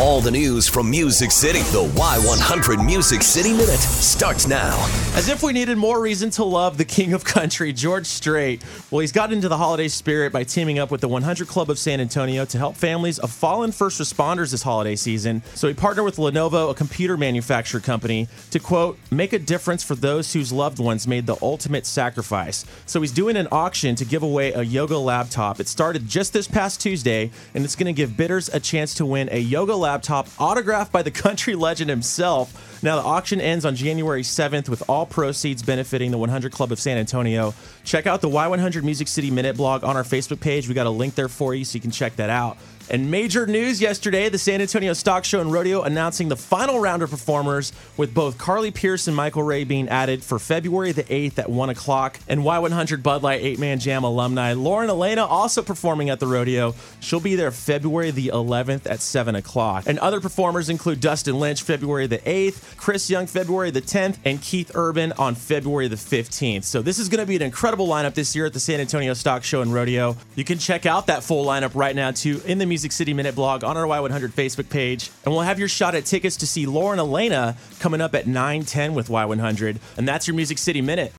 All the news from Music City. The Y100 Music City Minute starts now. As if we needed more reason to love the king of country, George Strait. Well, he's got into the holiday spirit by teaming up with the 100 Club of San Antonio to help families of fallen first responders this holiday season. So he partnered with Lenovo, a computer manufacturer company, to quote, make a difference for those whose loved ones made the ultimate sacrifice. So he's doing an auction to give away a yoga laptop. It started just this past Tuesday, and it's going to give bidders a chance to win a yoga laptop autographed by the country legend himself. Now, the auction ends on January 7th with all proceeds benefiting the 100 Club of San Antonio. Check out the Y100 Music City Minute blog on our Facebook page. We got a link there for you so you can check that out. And major news yesterday the San Antonio Stock Show and Rodeo announcing the final round of performers, with both Carly Pearce and Michael Ray being added for February the 8th at 1 o'clock. And Y100 Bud Light 8 Man Jam alumni Lauren Alaina also performing at the rodeo. She'll be there February the 11th at 7 o'clock. And other performers include Dustin Lynch February the 8th, Chris Young February the 10th, and Keith Urban on February the 15th. So this is going to be an incredible lineup this year at the San Antonio Stock Show and Rodeo. You can check out that full lineup right now too in the Music Music City Minute blog on our Y100 Facebook page. And we'll have your shot at tickets to see Lauren Alaina coming up at 9 10 with Y100. And that's your Music City Minute.